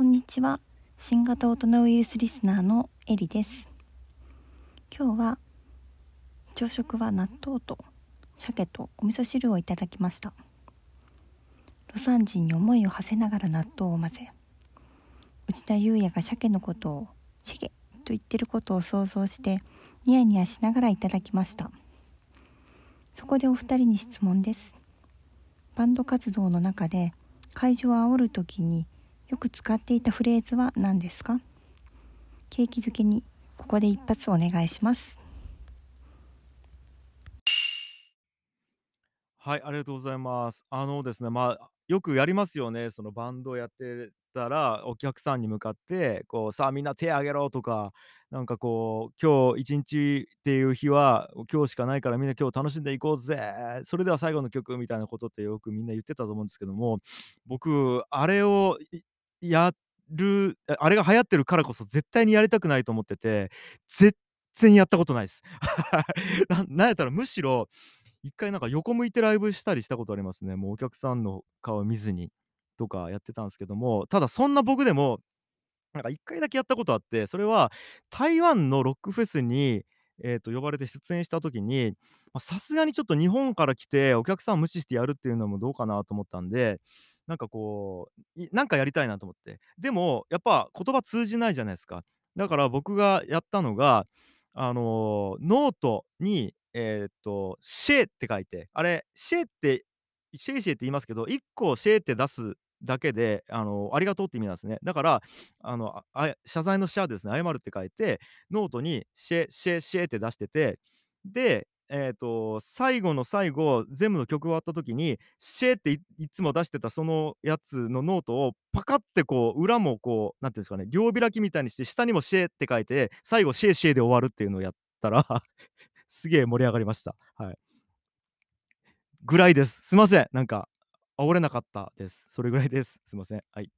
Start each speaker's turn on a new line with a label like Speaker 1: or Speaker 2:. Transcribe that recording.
Speaker 1: こんにちは。新型大人ウイルスリスナーのエリです。今日は朝食は納豆と鮭とお味噌汁をいただきました。魯山人に思いを馳せながら納豆を混ぜ内田裕也が鮭のことを「シゲ」と言ってることを想像してニヤニヤしながらいただきました。そこでお二人に質問です。バンド活動の中で会場を煽る時によく使っていたフレーズは何ですか？景気づけにここで一発お願いします
Speaker 2: はい、ありがとうございます。あのですね、まあ、よくやりますよね。そのバンドやってたら、お客さんに向かって、こう、さあみんな手挙げろとか、なんかこう、今日一日っていう日は、今日しかないからみんな今日楽しんでいこうぜ。それでは最後の曲みたいなことってよくみんな言ってたと思うんですけども、僕、あれをやるあれが流行ってるからこそ絶対にやりたくないと思ってて、絶対にやったことないです。ななんやったらむしろ、一回なんか横向いてライブしたりしたことありますね。もうお客さんの顔見ずにとかやってたんですけども、ただそんな僕でも、なんか一回だけやったことあって、それは台湾のロックフェスに、えと、呼ばれて出演した時に、さすがにちょっと日本から来てお客さん無視してやるっていうのもどうかなと思ったんでなんかこう、なんかやりたいなと思って。でも、やっぱ言葉通じないじゃないですか。だから僕がやったのが、あの、ノートに、えっと、シェって書いて、あれ、シェってシェイシェイって言いますけど、1個シェって出すだけで、あの、ありがとうって意味なんですね。だから、あの、あ謝罪の謝ですね、謝るって書いて、ノートにシェシェシェって出してて、で、えっと、最後の最後、全部の曲終わった時に、謝っていいつも出してたそのやつのノートをパカってこう裏もこう、なんていうんですかね、両開きみたいにして、下にもシェって書いて、最後シェシェで終わるっていうのをやったら すげえ盛り上がりました。はい。ぐらいです。すいません、なんか煽れなかったです。それぐらいです。すいません。はい。